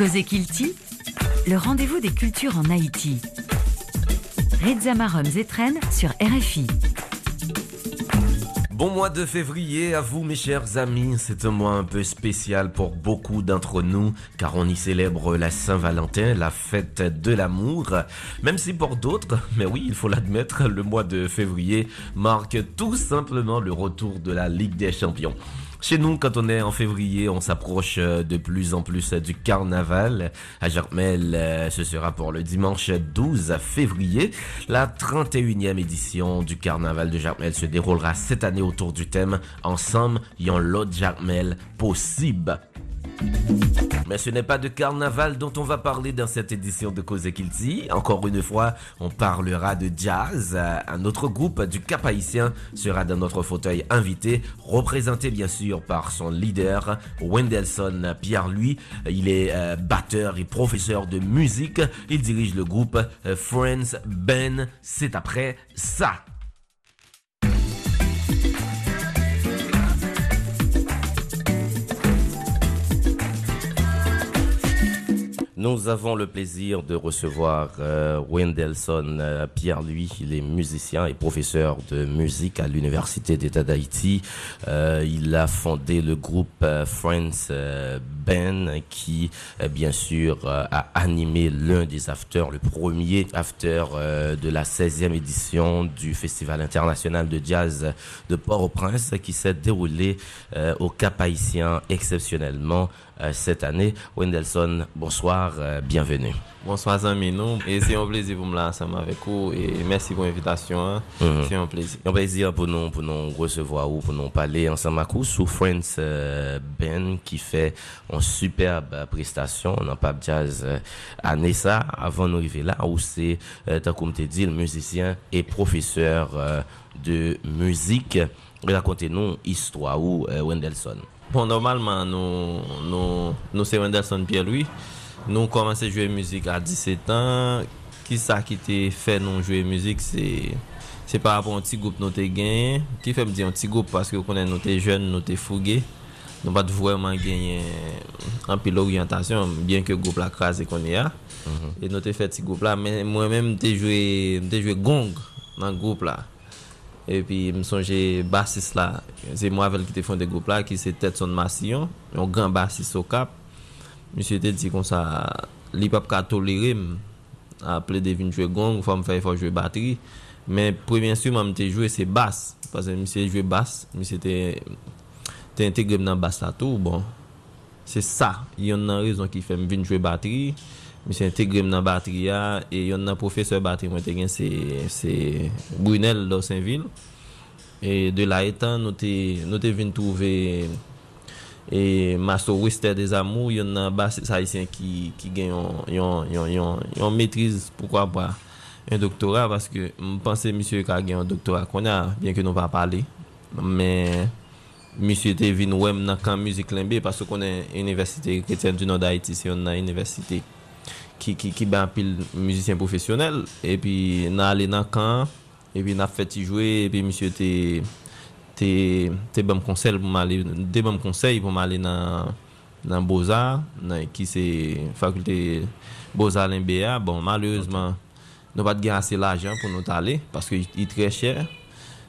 Cosé Kilti, le rendez-vous des cultures en Haïti. Reza Marom Zetren sur RFI. Bon mois de février à vous mes chers amis, c'est un mois un peu spécial pour beaucoup d'entre nous car on y célèbre la Saint-Valentin, la fête de l'amour. Même si pour d'autres, mais oui il faut l'admettre, le mois de février marque tout simplement le retour de la Ligue des Champions. Chez nous, quand on est en février, on s'approche euh, de plus en plus du carnaval. À Jarmel, euh, ce sera pour le dimanche 12 février. La 31e édition du carnaval de Jarmel se déroulera cette année autour du thème Ensemble, yon l'autre Jarmel possible. Mais ce n'est pas de carnaval dont on va parler dans cette édition de Cause Kilti. Encore une fois, on parlera de jazz. Un autre groupe du Cap Haïtien sera dans notre fauteuil invité, représenté bien sûr par son leader, Wendelson Pierre-Louis. Il est euh, batteur et professeur de musique. Il dirige le groupe euh, Friends Ben. C'est après ça. Nous avons le plaisir de recevoir euh, Wendelson euh, Pierre, lui, il est musicien et professeur de musique à l'Université d'État d'Haïti. Euh, il a fondé le groupe euh, Friends euh, Ben qui, bien sûr, a animé l'un des afters, le premier after de la 16e édition du Festival international de jazz de Port-au-Prince qui s'est déroulé au Cap Haïtien exceptionnellement cette année. Wendelson, bonsoir, euh, bienvenue. Bonsoir amis nous et c'est un plaisir pour me là ensemble avec vous et merci pour l'invitation. hein. Mhm. C'est un plaisir. Un plaisir pour nous, pour nous recevoir ou pour nous parler ensemble avec vous sous Friends euh, Ben qui fait une superbe euh, prestation dans Pap Jazz euh, à Nessa avant d'arriver là où c'est, euh, tant comme tu dit, le musicien et professeur euh, de musique. Racontez-nous histoire ou euh, Wendelson. Bon, normalman nou, nou, nou se Wenderson Pierre-Louis, nou komanse jwe müzik a 17 an, ki sa ki te fè nou jwe müzik, se, se par rapport an ti goup nou te genye, ki fèm di an ti goup, paske konen nou te jen, nou te fouge, nou pat vwèman genye an pil oryantasyon, byen ke goup la krasi konen ya, mm -hmm. e nou te fè ti goup la, men mwen men mte jwe, jwe gong nan goup la, E pi msonje basis la, se mwavel ki te fonde goup la, ki se tet son masyon, yon gran basis o kap. Msye te di kon sa, li pap ka tolerim, aple devin jwe gong, fwa m fay fwa jwe bateri. Men premyen su mwa m te jwe se bas, pase msye jwe bas, msye te, te integrem nan bas la tou, bon. Se sa, yon nan rezon ki fèm vin jwe bateri. Misi integre m nan bateri ya, e yon nan profeseur bateri mwen te gen se, se Brunel do Saint-Ville. E de la etan nou te, nou te vin touve e maso Wester des Amou, yon nan basis haisyen ki, ki gen yon, yon, yon, yon, yon metriz poukwa pa yon doktora. Paske m panse misi ka gen yon doktora konya, bien ke nou pa pale. Men misi te vin wèm nan kan müzik lenbe, paske konen Universite Kretienne du Nord Haiti se yon nan Universite Kretienne. ki, ki, ki ben pil müzisyen profesyonel, epi nan ale nan kan, epi nan feti jwe, epi misye te, te, te bom konsey pou male, te bom konsey pou male nan, nan Boza, nan ki se fakulte Boza l'NBA, bon malereusement, nou pat gen ase l'ajan pou nou tale, paske yi tre chèr,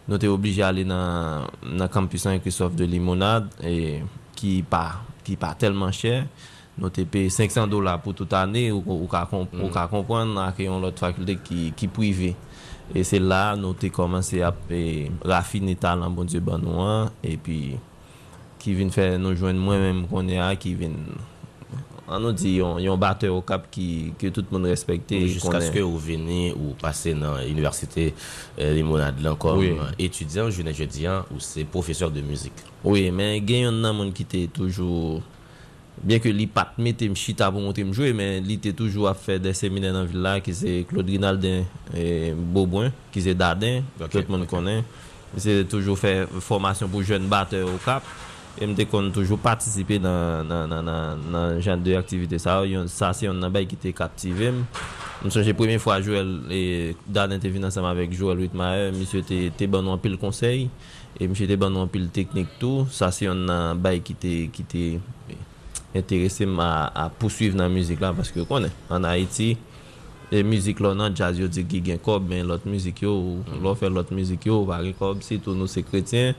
nou te oblige ale nan, nan kampusan Christophe de Limonade, e, ki pa, ki pa telman chèr, nous te payé 500 dollars pour toute année ou ou ka, mm. ka comprendre que l'autre faculté qui qui privée et c'est là nous avons commencé à raffiner talent bon Dieu ben nous et puis qui vient faire nous joindre moi-même qu'on est à qui vient on nous dit yon, yon batteur au cap qui que tout le monde respecte jusqu'à ce que vous venez ou passez dans l'université euh, Limonade là comme oui. étudiant jeune étudiant ou c'est professeur de musique oui mais gen yon nan moun monde qui était toujours Bien ke li pat mette m chita pou monte m jwe, men li te toujou a fe de seminen nan villa ki se Claude Rinaldin e Bobouin, ki se Dardin, okay, tout moun okay. konen. Mi se toujou fe formasyon pou jen bat ou kap. E m te kon toujou patisipe nan, nan, nan, nan jan de aktivite sa ou, yon sa se yon nan bay ki te kaptive m. M sonje premye fwa Joel, e Dardin te vin ansama vek Joel Wittmaier, mi se te, te ban wampil konsey, e mi se te ban wampil teknik tou, sa se yon nan bay ki te... Ki te intéressé à, à poursuivre dans la musique là parce que connaît en Haïti et musique là non jazz yo dit qu'il gagne cob mais l'autre musique yo l'on fait l'autre musique yo pas cob si tous nous c'est chrétiens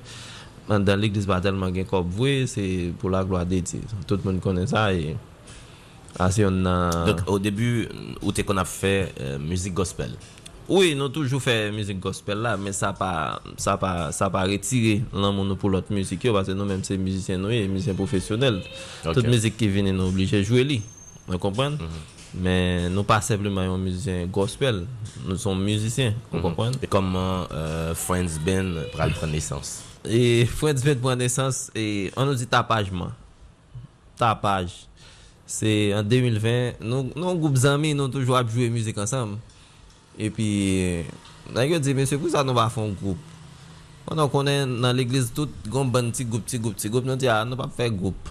dans l'église pas tellement gagne cob voué c'est pour la gloire de Dieu tout le monde connaît ça et assez on a donc au début où tu qu'on a fait euh, musique gospel? Oui, nou toujou fè müzik gospel la, men sa pa, sa pa, sa pa retire lan moun nou pou lot müzik yo, basè nou menm se müzisyen nou ye, müzisyen profesyonel. Okay. Tout müzik ki vini nou oblige jwè li, nou kompren? Mm -hmm. Men nou pa sepleman yon müzisyen gospel, nou son müzisyen, nou mm -hmm. kompren? E koman euh, Friends Band pral pran nesans? E Friends Band pran nesans, e an nou di tapajman. Tapaj. Se an 2020, nou, nou goup zami nou toujou apjouye müzik ansam. E pi, nan yo di, mese, pou sa nou va fon goup? Anon konen nan l'eglise tout, goun ban ti goup, ti goup, ti goup, nou di, a, ah, nou pa fe goup.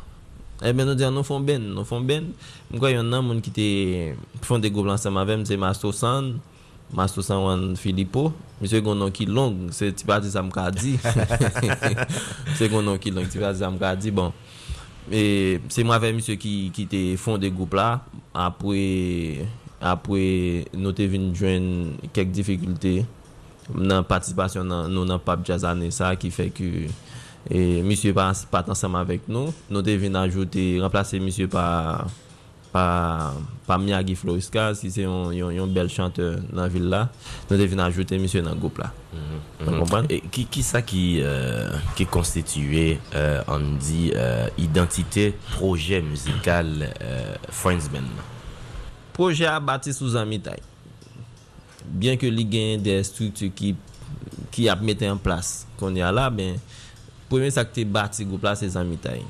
E eh ben nou di, a, ah, nou fon ben, nou fon ben. Mwen kwa yon nan moun ki te fon de goup lansan ma vem, se Masto San, Masto San wan Filipo. Mese goun nan ki long, se ti pati sa mka di. se goun nan ki long, ti pati sa mka di, bon. E, se mwen ve mese ki, ki te fon de goup la, apwe... apre nou te vin jwen kek difikulte nan patisipasyon nan, nou nan pap jazz ane sa ki fe ki e, misye pa, pat ansam avek nou. Nou te vin ajoute, remplase misye pa pa, pa Miyagi Floriska, si se yon, yon, yon bel chante nan vil la. Nou te vin ajoute misye nan goup la. Mm -hmm. E, ki, ki sa ki euh, ki konstituye euh, an di euh, identite proje muzikal euh, Friendsman? nan? proje a bati sou zan mitay. Bien ke li gen de struktu ki, ki ap mette an plas kon ya la, ben, pweme sak te bati go plas se zan mitay.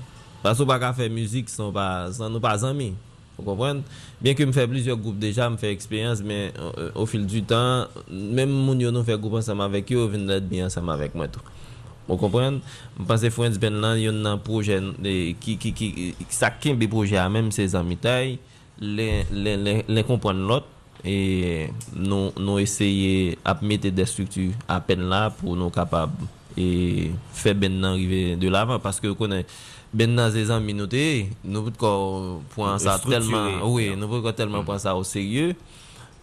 Paso pa ka fe müzik san, san nou pa zan mi. Fou kompren? Bien ke m fe plizye goup deja, m fe eksperyans, men o fil du tan, men moun yo nou fe goup ansam avek yo, vin let bi ansam avek mwen tou. Ou kompren? Mpansè Fouens Ben lan yon nan proje ki, ki, ki, ki sa ken bi proje a menm se zanmitay les comprendre l'autre et nous nous essayer à mettre des structures à peine là pour nous capables et faire ben arriver de l'avant parce que connaît ben nan zez an minote, nou pout ko pran sa telman, oui, nou pout ko telman pran sa ou serye,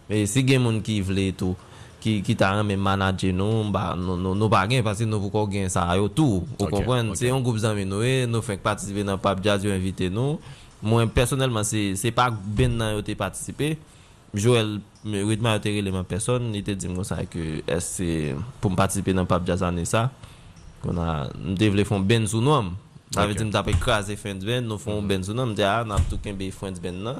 e si gen moun ki vle tou, ki, ki ta ran men manaje nou, ba, nou, nou, nou pa gen, pasi nou pout ko gen sa yo tou, ou okay, kompwen, okay. se yon goup zan minoe, nou fek patisive nan pap jazz yo invite nou, moi personnellement c'est pas ben nan yo participé Joël rythme a été ma personne. Il te dit ça que c'est pour participer dans Pape Jazz année ça? Qu'on a nous devons faire ben sous ça veut dire nous taper craser friends ben nous font ben sous nous on a tout qu'un friends ben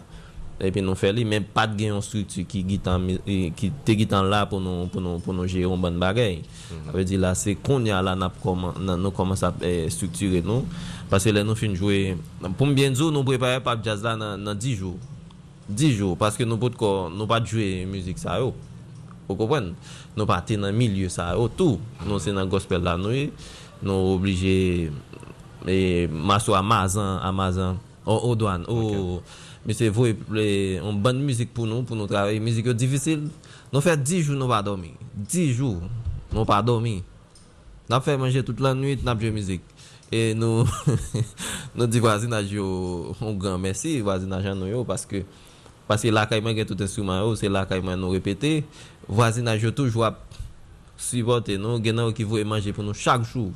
epi nou fè li, men pat gen yon struktu ki, gitan, ki te gitan la pou nou, pou nou, pou nou jè yon ban bagay. Mm -hmm. Ape di la, se kon ya la nap koman, nan nou koman sa eh, strukture nou, pase le nou fin jwè, pou mbyen zou nou prepare pap jazz la nan, nan 10 jou. 10 jou, paske nou pot ko, nou pat jwè müzik sa yo. Ou kopwen? Nou pati nan milye sa yo tou. Nou se nan gospel la nou, nou oblije e, maso amazan, amazan. À Mazan au douane au mais c'est vrai, une bonne musique pour nous, pour nous travailler. Musique difficile. Nous faisons 10 jours, nous pas dormir. 10 jours, nous pas dormir. Nous fait manger toute la nuit, nous joué musique. Et nous, nous disons voisinage un grand merci, voisinage nous, parce que, parce que là, quand il y a tout instrument, c'est là quand nous répéter. Voisinage toujours supporter nous, il qui veut manger pour nous chaque jour.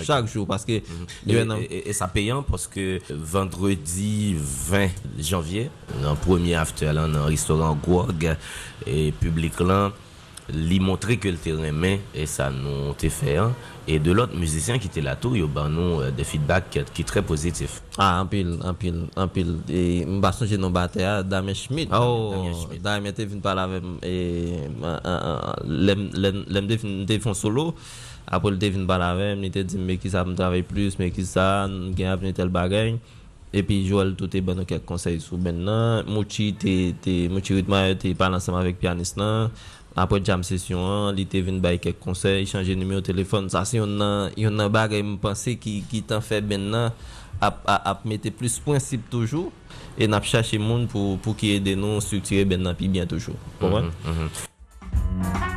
Chaque jour, parce que... Mhm. Et, ça payant parce que vendredi 20 janvier, dans le premier after, là, dans le restaurant Gouag, et public là, lui montrer que le terrain main et ça nous t'est fait et de l'autre musicien qui était là tout il a nous euh, des feedbacks qui, très positifs. Ah un pile un pile un pile. Et m'a songé nos batteur Damien Schmidt. Oh. Damien était venu parler avec et l'aime l'aime des solo. Après le devine la même il te dit mais qui ça me travaille plus mais qui ça gagne avenir tel bagage et puis Joël tout est bon quelques conseils sur maintenant. Mouchi t'es Mouchi rythme t'es pas ensemble avec pianiste là apre jam sesyon an, li te vin bay kek konsey, chanje nime ou telefon, sa se yon nan, yon nan bagay mpense ki, ki tan fe ben nan, ap, ap, ap mette plus prinsip toujou, e nap chache moun pou, pou ki ede nou struktire ben nan pi bien toujou. Pou mwen? Mm -hmm, mm -hmm.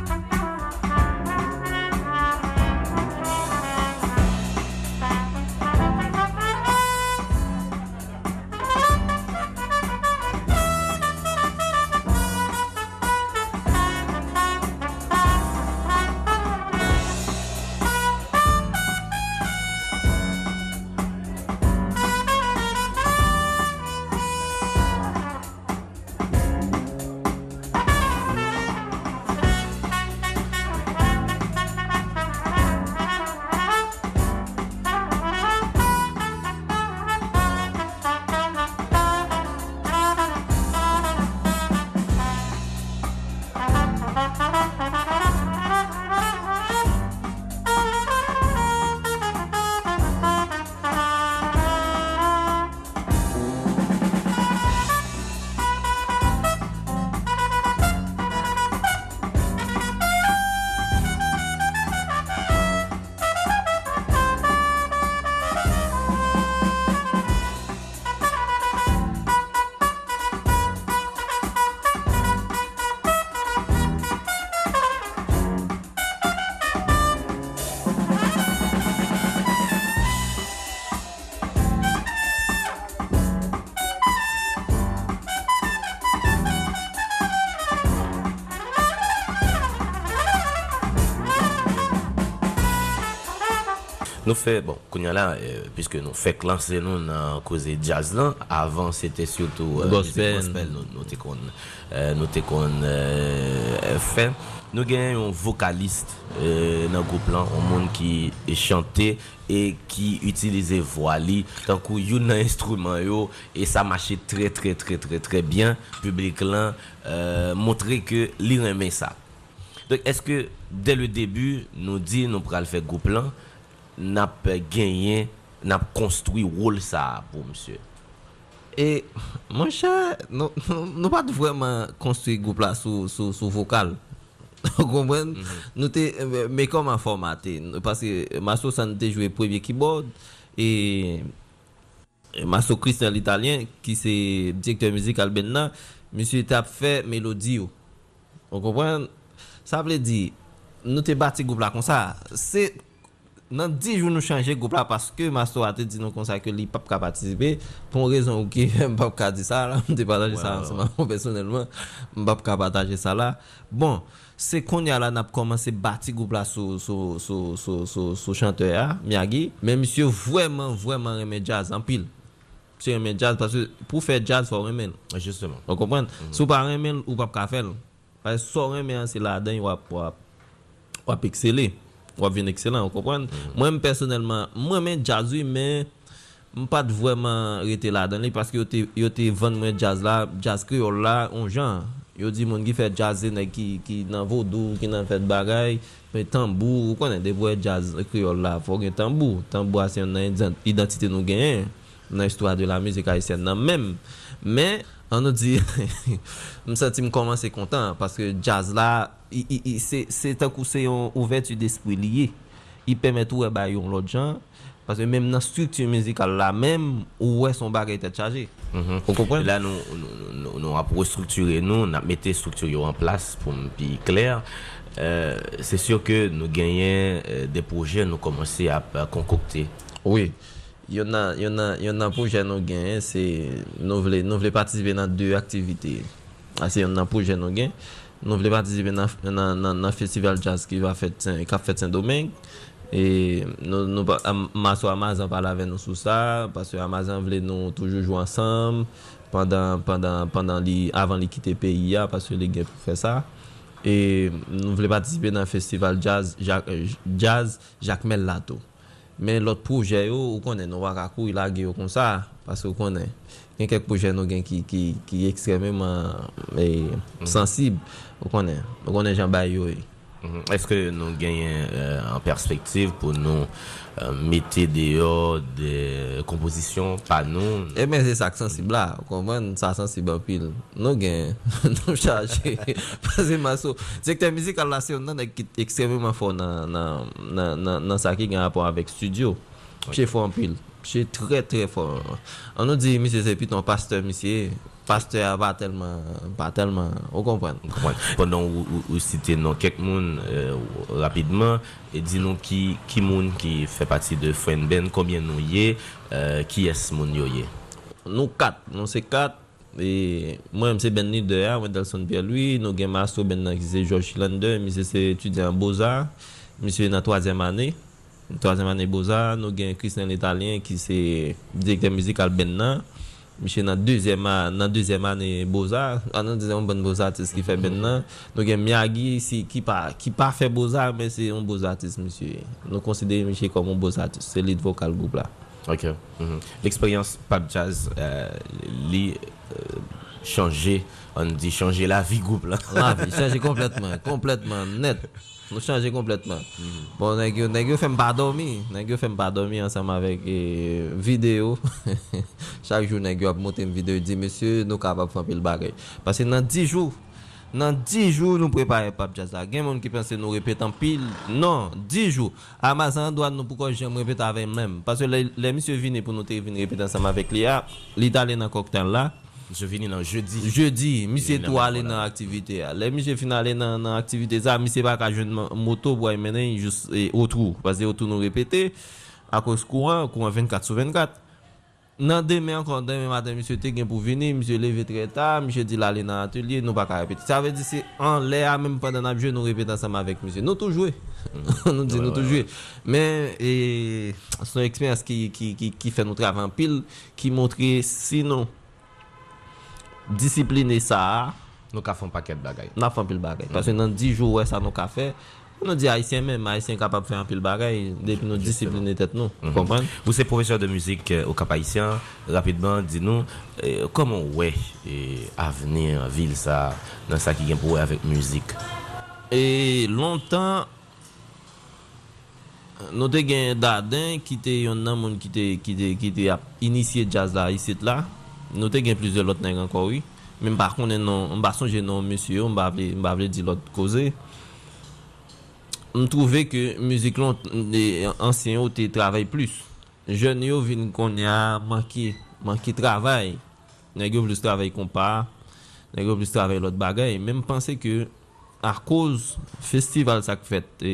Nou fe, bon, konya la, euh, piske nou fek lanse nou nan koze jazz lan, avan se te surtout euh, gospel, gospel nou, nou te kon, euh, nou te kon eh, fe. Nou gen yon vokalist eh, nan goup lan, yon moun ki e chante e ki utilize voali, tankou yon nan instrument yo, e sa mache tre tre tre tre tre bien, publik lan, eh, montre ke li reme sa. Donk eske, de le debu, nou di nou pral fe goup lan, nap genyen, nap konstruy wol sa pou msye. E, mwen chè, nou, nou, nou pat vwèman konstruy goup la sou, sou, sou vokal. Gombwen, mm -hmm. nou te, me kom an formate, paske maso san te jwe prevye keyboard, e, e, maso Christian l'Italien, ki se direktor mizikal ben nan, msye tap fè melodi yo. Gombwen, sa vle di, nou te bati goup la kon sa, se nan 10 joun nou chanje goup la paske maso a te di nou konsa ke li pap ka patisipe pon rezon ou ki mbap ka di sa la mte pataje wow. sa anseman mwen personelman mbap ka pataje sa la. Bon se konya la nap komanse bati goup la sou sou, sou, sou, sou chante ya Miyagi men misyo vweman vweman reme jazz anpil misyo reme jazz paske pou fe jazz fwa remen. Justement. Ou kompren? Mm -hmm. sou pa remen ou pap ka fel paske so remen se la den wap wap wap eksele wap vin ekselant, kompwen. Mwen personelman, mwen men jazwi men m pat vwèman rete la dan li paske yo te, yo te ven mwen jazz la, jazz kriol la, on jan. Yo di moun ki fè jazz ene ki, ki nan vodou, ki nan fèt bagay, pe tambou, ou konen devwe jazz kriol la, fò gen tambou. Tambou asè yon nan identite nou genyen, nan istwa de la müzik a yon nan menm. Men, on nous dit me senti me commencer content parce que jazz là c'est c'est un coup c'est une ouverture d'esprit lié. Il permet tout ba yon l'autre gens parce que même dans la structure musicale là même où est son bagage est chargé. Mm -hmm. vous comprenez? Là nous nous nous avons restructuré nous on a mis structure en place pour plus clair. Euh, c'est sûr que nous gagnons euh, des projets nous commencer à, à, concocter. Oui Yon nan, yon nan, yon nan proje nou gen, se nou vle, nou vle patisibe nan dwe aktivite. Ase yon nan proje nou gen, nou vle patisibe nan, nan, nan, nan festival jazz ki va fet, kap fet Saint-Domingue. E nou, nou, maso Amazan pala ven nou sou sa, paswe Amazan vle nou toujou jou ansam, pandan, pandan, pandan li, avan li kite peyi ya, paswe li gen pou fe sa. E nou vle patisibe nan festival jazz, jazz, jazz Jacques Mel Lato. Men lot proje yo, ou konen nou wakakou ilage yo kon sa, paske ou konen gen kek proje nou gen ki, ki, ki ekstrememan eh, mm. sensib, ou konen, ou konen jan bay yo yo. Eh. Eske nou genyen an perspektiv pou nou mette deyo de kompozisyon pa nou? E men se sak sensib la, konwen sa sensib apil. Nou genyen, nou chache. Pase maso, sekte mizik alasyon nan ekstrememan fò nan sa ki gen rapon avèk studio. Che fò anpil, che tre tre fò. An nou di, misye se piton pasteur misye e. pasteur pas tellement pas tellement on comprend pendant citer non quelques monde euh, rapidement et dis nous qui qui monde qui fait partie de Friend Ben combien nous y euh, qui est monde yo nous quatre nous c'est quatre et moi c'est Ben Leader Wendelson Pierre lui nous gain master Ben qui c'est George Lander monsieur c'est étudiant en beaux-arts monsieur dans troisième année troisième année beaux-arts nous gain Christian l'italien qui c'est directeur musical Ben Michel dans deuxième dans deuxième année Beaux-Arts, on disait un bon beaux artiste qui fait maintenant. Avons Miyagi si, qui pas qui pas fait Beaux-Arts mais c'est un beau artiste monsieur. Nous considérons Michel comme un beau artiste, c'est lead vocal groupe là. OK. Mm -hmm. L'expérience Pap Jazz euh, li euh, changer, on dit changer la vie groupe là. La vie changer complètement, complètement net. Nous changer complètement. Mm -hmm. Bon, nèg yo fait pas dormir, nèg yo fait pas dormir ensemble avec eh, vidéo. Chaque jour yo a une vidéo dit monsieur, nous capable faire pile bagay. Parce que dans 10 jours dans 10 jours nous préparer Pape Jazz là. Gen monde qui pense nous répéter en pile. Non, 10 jours. Amazon doit nous répéter avec même? Parce que les, les monsieur viennent pour nous répéter ensemble avec l'IA, l'italien dans cocktail là. Mse vini nan jeudi. Jeudi, mse tou ale nan aktivite ya. Le mse finale nan, nan aktivite za, mse baka jen moto bo ay menen jous e otrou. Pase otrou nou repete, akos kouan, kouan 24 sou 24. Nan demen ankon, demen maten mse te gen pou vini, mse leve tre ta, mse di lale nan atelier, nou baka repete. Sa ve di se an le a menm pandan apje nou repete ansama vek mse. Nou tou jwe. nou di nou tou jwe. Men, e, son eksperyans ki, ki, ki, ki fe nou travan pil, ki montre sinon disipline sa, nou ka fon paket bagay. Na fon pil bagay. Paswe nan 10 jou wè sa nou ka fè, nou di Haitien men, Haitien kapap fè an pil bagay, depi nou disipline tet nou. Mm -hmm. Kompren? Ou se profeseur de müzik ou euh, kap Haitien, rapidman, di nou, eh, koman wè eh, avenir vil sa, nan sa ki gen pou wè avèk müzik? E lontan, nou te gen Dadin, ki te yon nan moun ki te, ki te, ki te ap inisye jazz la, isit la, Nou te gen plizye lot neg anko wè. Men par konen nan, mba sonje nan monsye yo, mba vle mba vle di lot koze. M trouve ke müzik lon ansyen yo te travay plus. Jen yo vin kon ya manki, manki travay. Neg yo plus travay kompa, neg yo plus travay lot bagay. Men m panse ke a koz festival sa k fèt e,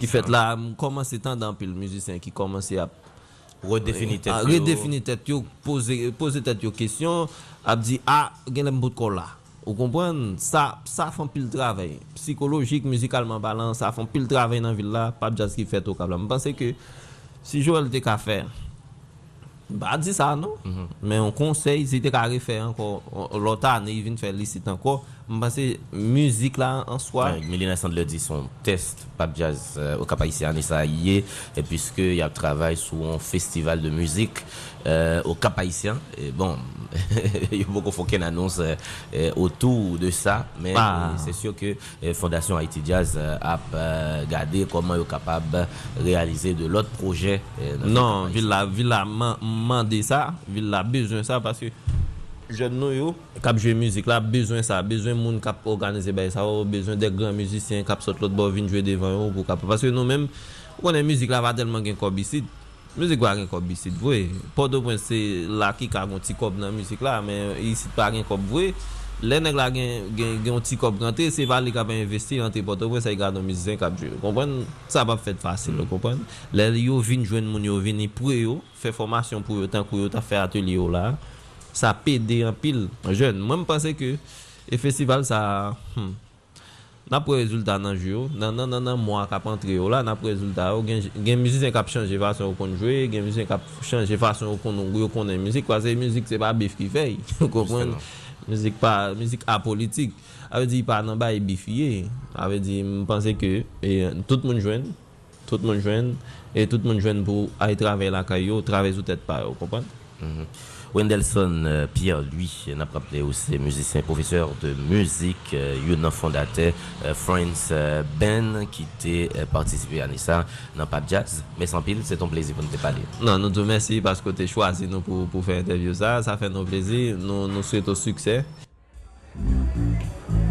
ki fèt la, m komanse tan dan pil müzisyen ki komanse ap Redéfinir a tête yo. redefini tet yo, pose, pose tet yo kesyon, ap di, a, gen lem bout kol la. Ou kompren, sa, sa fon pil travay. Psikologik, müzikalman balan, sa fon pil travay nan vil la, pap jazz ki fet ou kabla. M panse ke, si Joel te ka fer, ba di sa, non? Men on konsey, si te ka refe anko, lota ane, yi vin fè lisit anko, m panse, müzik la an swa, Ouais, Mélina Sandler dit son test Pap Jazz euh, au Cap-Haïtien et ça y est, et puisque il y a travail sur un festival de musique euh, au Cap-Haïtien, et bon, il y a beaucoup de une annonce euh, euh, autour de ça, mais Ah. euh, c'est sûr que euh, Fondation Haïti Jazz euh, a euh, regardé comment ils sont capables de réaliser de l'autre projet. euh, Non, villa, villa man- mande sa, villa bezwen sa, paske jen nou yo, kap jwe müzik la, bezwen sa, bezwen moun kap organize bay sa ou, bezwen dek gran müzisyen kap sot lot bo vin jwe devan yo pou kap. Paske nou men, konen müzik la va telman gen kobisid, müzik va gen kobisid vwe. Podo pwen se la ki ka gon ti kob nan müzik la, men yisit pa gen kob vwe. Le neg la gen, gen, gen ti kob gante, se val li kap investi an te poto pwen se yi gado mizisyen kap jwe. Kompwen? Sa pa fet fasil, mm. kompwen? Le yo vin jwen moun yo vin, yi pou yo, fe formasyon pou yo, tan kou yo ta fe atelier yo la. sa pede an pil jen. Mwen mpense ke e festival sa hmm, na pou rezultat nan jyo, nan nan nan nan mwa kap antre yo la, na pou rezultat yo, gen, gen müzik kap chanje fason yo kon jwe, gen müzik kap chanje fason yo kon yo konen müzik, kwa se müzik se pa bif ki fey, yo kompon, müzik pa, müzik apolitik, ave di pa nan ba e bifiye, ave di mpense ke, e, tout moun jwen, tout moun jwen, e tout moun jwen pou ay trave la kayo, trave sou tèt pa yo, kompon? Mm -hmm. Wendelson euh, Pierre, lui, n'a pas appelé aussi musicien, professeur de musique, euh, un fondateur, Friends euh, Ben, qui était participé à ça dans Pap Jazz. Mais sans pile, c'est ton plaisir pour nous te parler. Non, nou tou mersi pasko te chwazi nou pou, pou fè interview sa. Sa fè nou plezi. Nou, nou souhaito suksè. La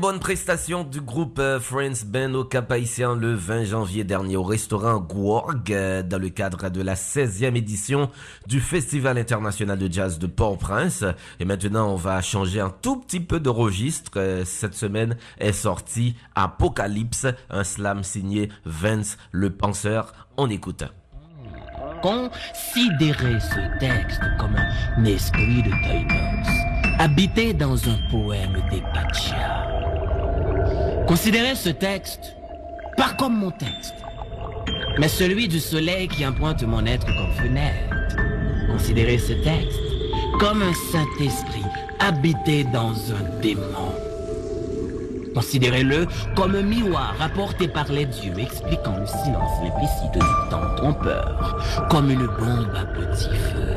bonne prestation du groupe euh, Friends Band au Cap Haïtien le 20 janvier dernier au restaurant Gouorg euh, dans le cadre de la 16e édition du Festival international de jazz de Port-au-Prince. Et maintenant, on va changer un tout petit peu de registre. Euh, Cette semaine est sorti Apocalypse, un slam signé Vince le penseur. On écoute. Considérez ce texte comme un esprit de Tainos, habité dans un poème des Pachas. Considérez ce texte pas comme mon texte, mais celui du soleil qui emprunte mon être comme fenêtre. Considérez ce texte comme un Saint-Esprit habité dans un démon. Considérez-le comme un miroir apporté par les dieux expliquant le silence implicite du temps trompeur, comme une bombe à petit feu.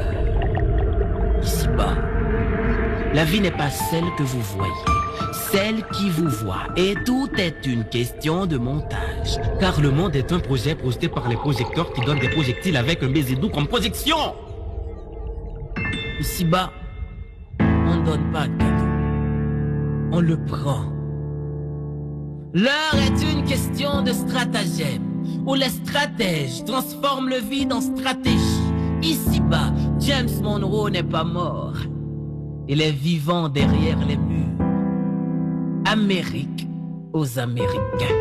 Ici-bas, la vie n'est pas celle que vous voyez, celle qui vous voit, et tout est une question de montage. Car le monde est un projet projeté par les projecteurs qui donnent des projectiles avec un baiser doux comme projection. Ici-bas, on ne donne pas de cadeau, on le prend. L'heure est une question de stratagème, où les stratèges transforment le vide en stratégie. Ici-bas, James Monroe n'est pas mort. Il est vivant derrière les murs. Amérique aux Américains.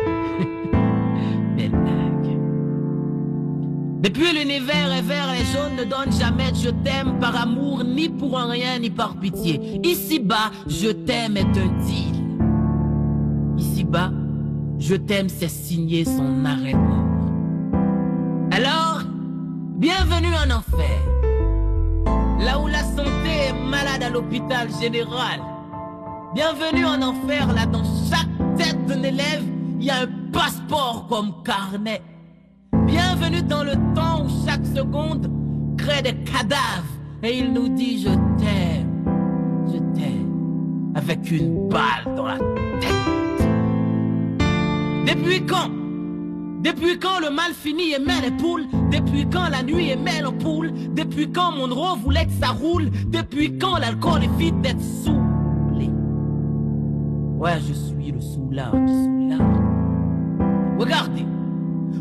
Depuis l'univers est vert, les jaunes ne donnent jamais je t'aime par amour, ni pour rien, ni par pitié. Ici-bas, je t'aime est un deal. Ici-bas, je t'aime, c'est signer son arrêt mort. Alors, bienvenue en enfer. Là où la santé est malade à l'hôpital général. Bienvenue en enfer, là dans chaque tête d'un élève, il y a un passeport comme carnet. Bienvenue dans le temps où chaque seconde crée des cadavres et il nous dit je t'aime, je t'aime, avec une balle dans la tête. Depuis quand Depuis quand le mal fini aimait les poules? Depuis quand la nuit aimait l'ampoule Depuis quand Monroe voulait que ça roule? Depuis quand l'alcool est vite d'être saoulé Ouais, je suis le soulard du soulard. Regardez,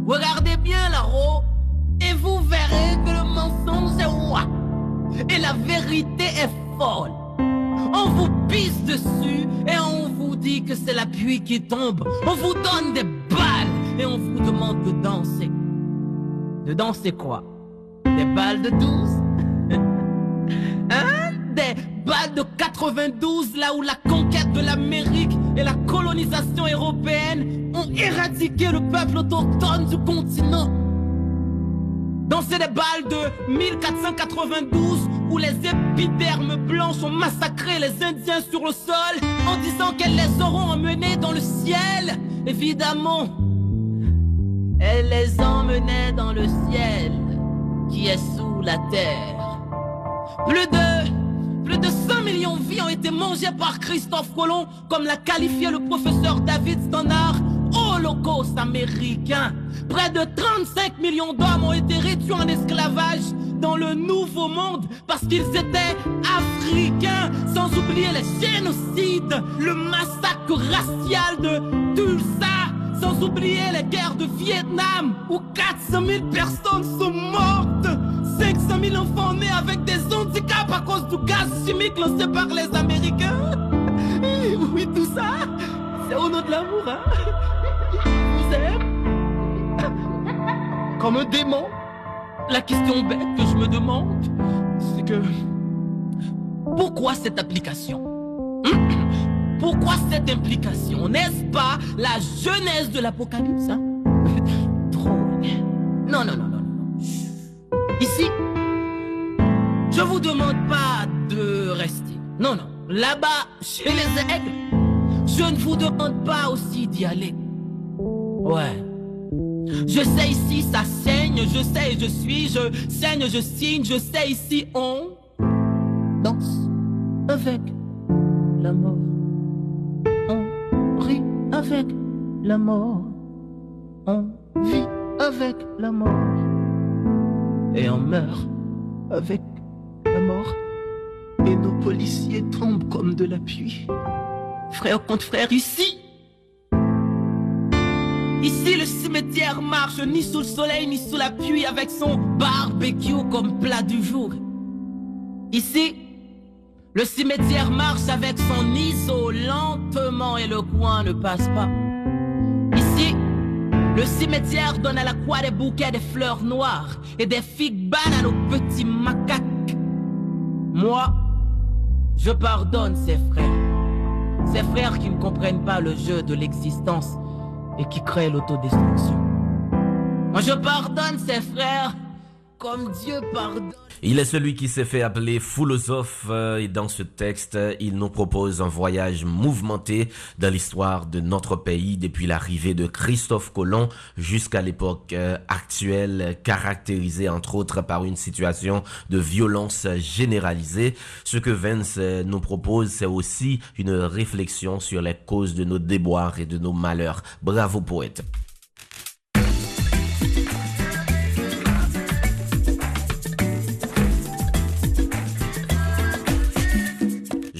regardez bien là-haut et vous verrez que le mensonge est roi et la vérité est folle. On vous pisse dessus et on vous dit que c'est la pluie qui tombe. On vous donne des balles et on vous demande de danser. De danser quoi? Des balles de 12 Hein? Des de 92 là où la conquête de l'Amérique et la colonisation européenne ont éradiqué le peuple autochtone du continent. Danser des balles de 1492 où les épidermes blancs ont massacré les Indiens sur le sol en disant qu'elles les auront emmenés dans le ciel. Évidemment, elles les emmenaient dans le ciel qui est sous la terre. Plus de, plus de 100 millions de vies ont été mangées par Christophe Colomb, comme l'a qualifié le professeur David Stannard, holocauste américain. Près de 35 millions d'hommes ont été réduits en esclavage dans le nouveau monde parce qu'ils étaient africains, sans oublier les génocides, le massacre racial de Tulsa, sans oublier les guerres de Vietnam où 400 000 personnes sont mortes. 500 000 enfants nés avec des handicaps à cause du gaz chimique lancé par les Américains. Oui, tout ça, c'est au nom de l'amour, hein. Vous aime Comme un démon. La question bête que je me demande, c'est que... Pourquoi cette application? Pourquoi cette implication? N'est-ce pas la genèse de l'Apocalypse hein? Non, non, non. Ici, je vous demande pas de rester. Non, non. Là-bas, chez les aigles, je ne vous demande pas aussi d'y aller. Ouais. Je sais ici, ça saigne, je sais, je suis, je saigne, je signe, je sais ici, on danse avec la mort. On rit avec la mort. On vit avec la mort. Et on meurt avec la mort. Et nos policiers tombent comme de la pluie. frère contre frère ici. Ici, le cimetière marche ni sous le soleil ni sous la pluie avec son barbecue comme plat du jour. Ici, le cimetière marche avec son ISO lentement et le coin ne passe pas. Le cimetière donne à la croix des bouquets de fleurs noires et des figues bananes aux petits macaques. Moi, je pardonne ces frères. Ces frères qui ne comprennent pas le jeu de l'existence et qui créent l'autodestruction. Moi, je pardonne ces frères Il est celui qui s'est fait appeler philosophe euh, et dans ce texte, il nous propose un voyage mouvementé dans l'histoire de notre pays depuis l'arrivée de Christophe Colomb jusqu'à l'époque euh, actuelle, caractérisée entre autres par une situation de violence généralisée. Ce que Vance euh, nous propose, c'est aussi une réflexion sur les causes de nos déboires et de nos malheurs. Bravo poète.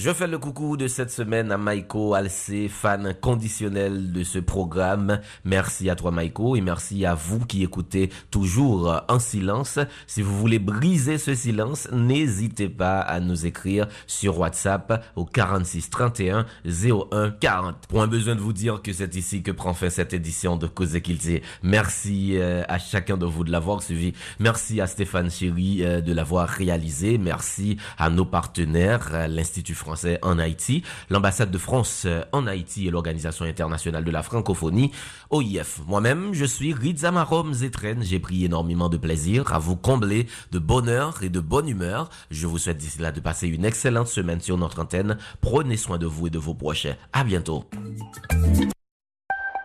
Je fais le coucou de cette semaine à Maiko Alcé, fan conditionnel de ce programme. Merci à toi Maiko et merci à vous qui écoutez toujours en silence. Si vous voulez briser ce silence, n'hésitez pas à nous écrire sur WhatsApp au 46 31 01 40. Point besoin de vous dire que c'est ici que prend fin cette édition de Cause Kilté. Merci euh, à chacun de vous de l'avoir suivi. Merci à Stéphane Chéry euh, de l'avoir réalisé. Merci à nos partenaires, euh, l'Institut français en Haïti, l'ambassade de France euh, en Haïti et l'Organisation internationale de la francophonie, OIF. Moi-même, je suis Rizamarom Zetren. J'ai pris énormément de plaisir à vous combler de bonheur et de bonne humeur. Je vous souhaite d'ici là de passer une excellente semaine sur notre antenne. Prenez soin de vous et de vos proches. À bientôt.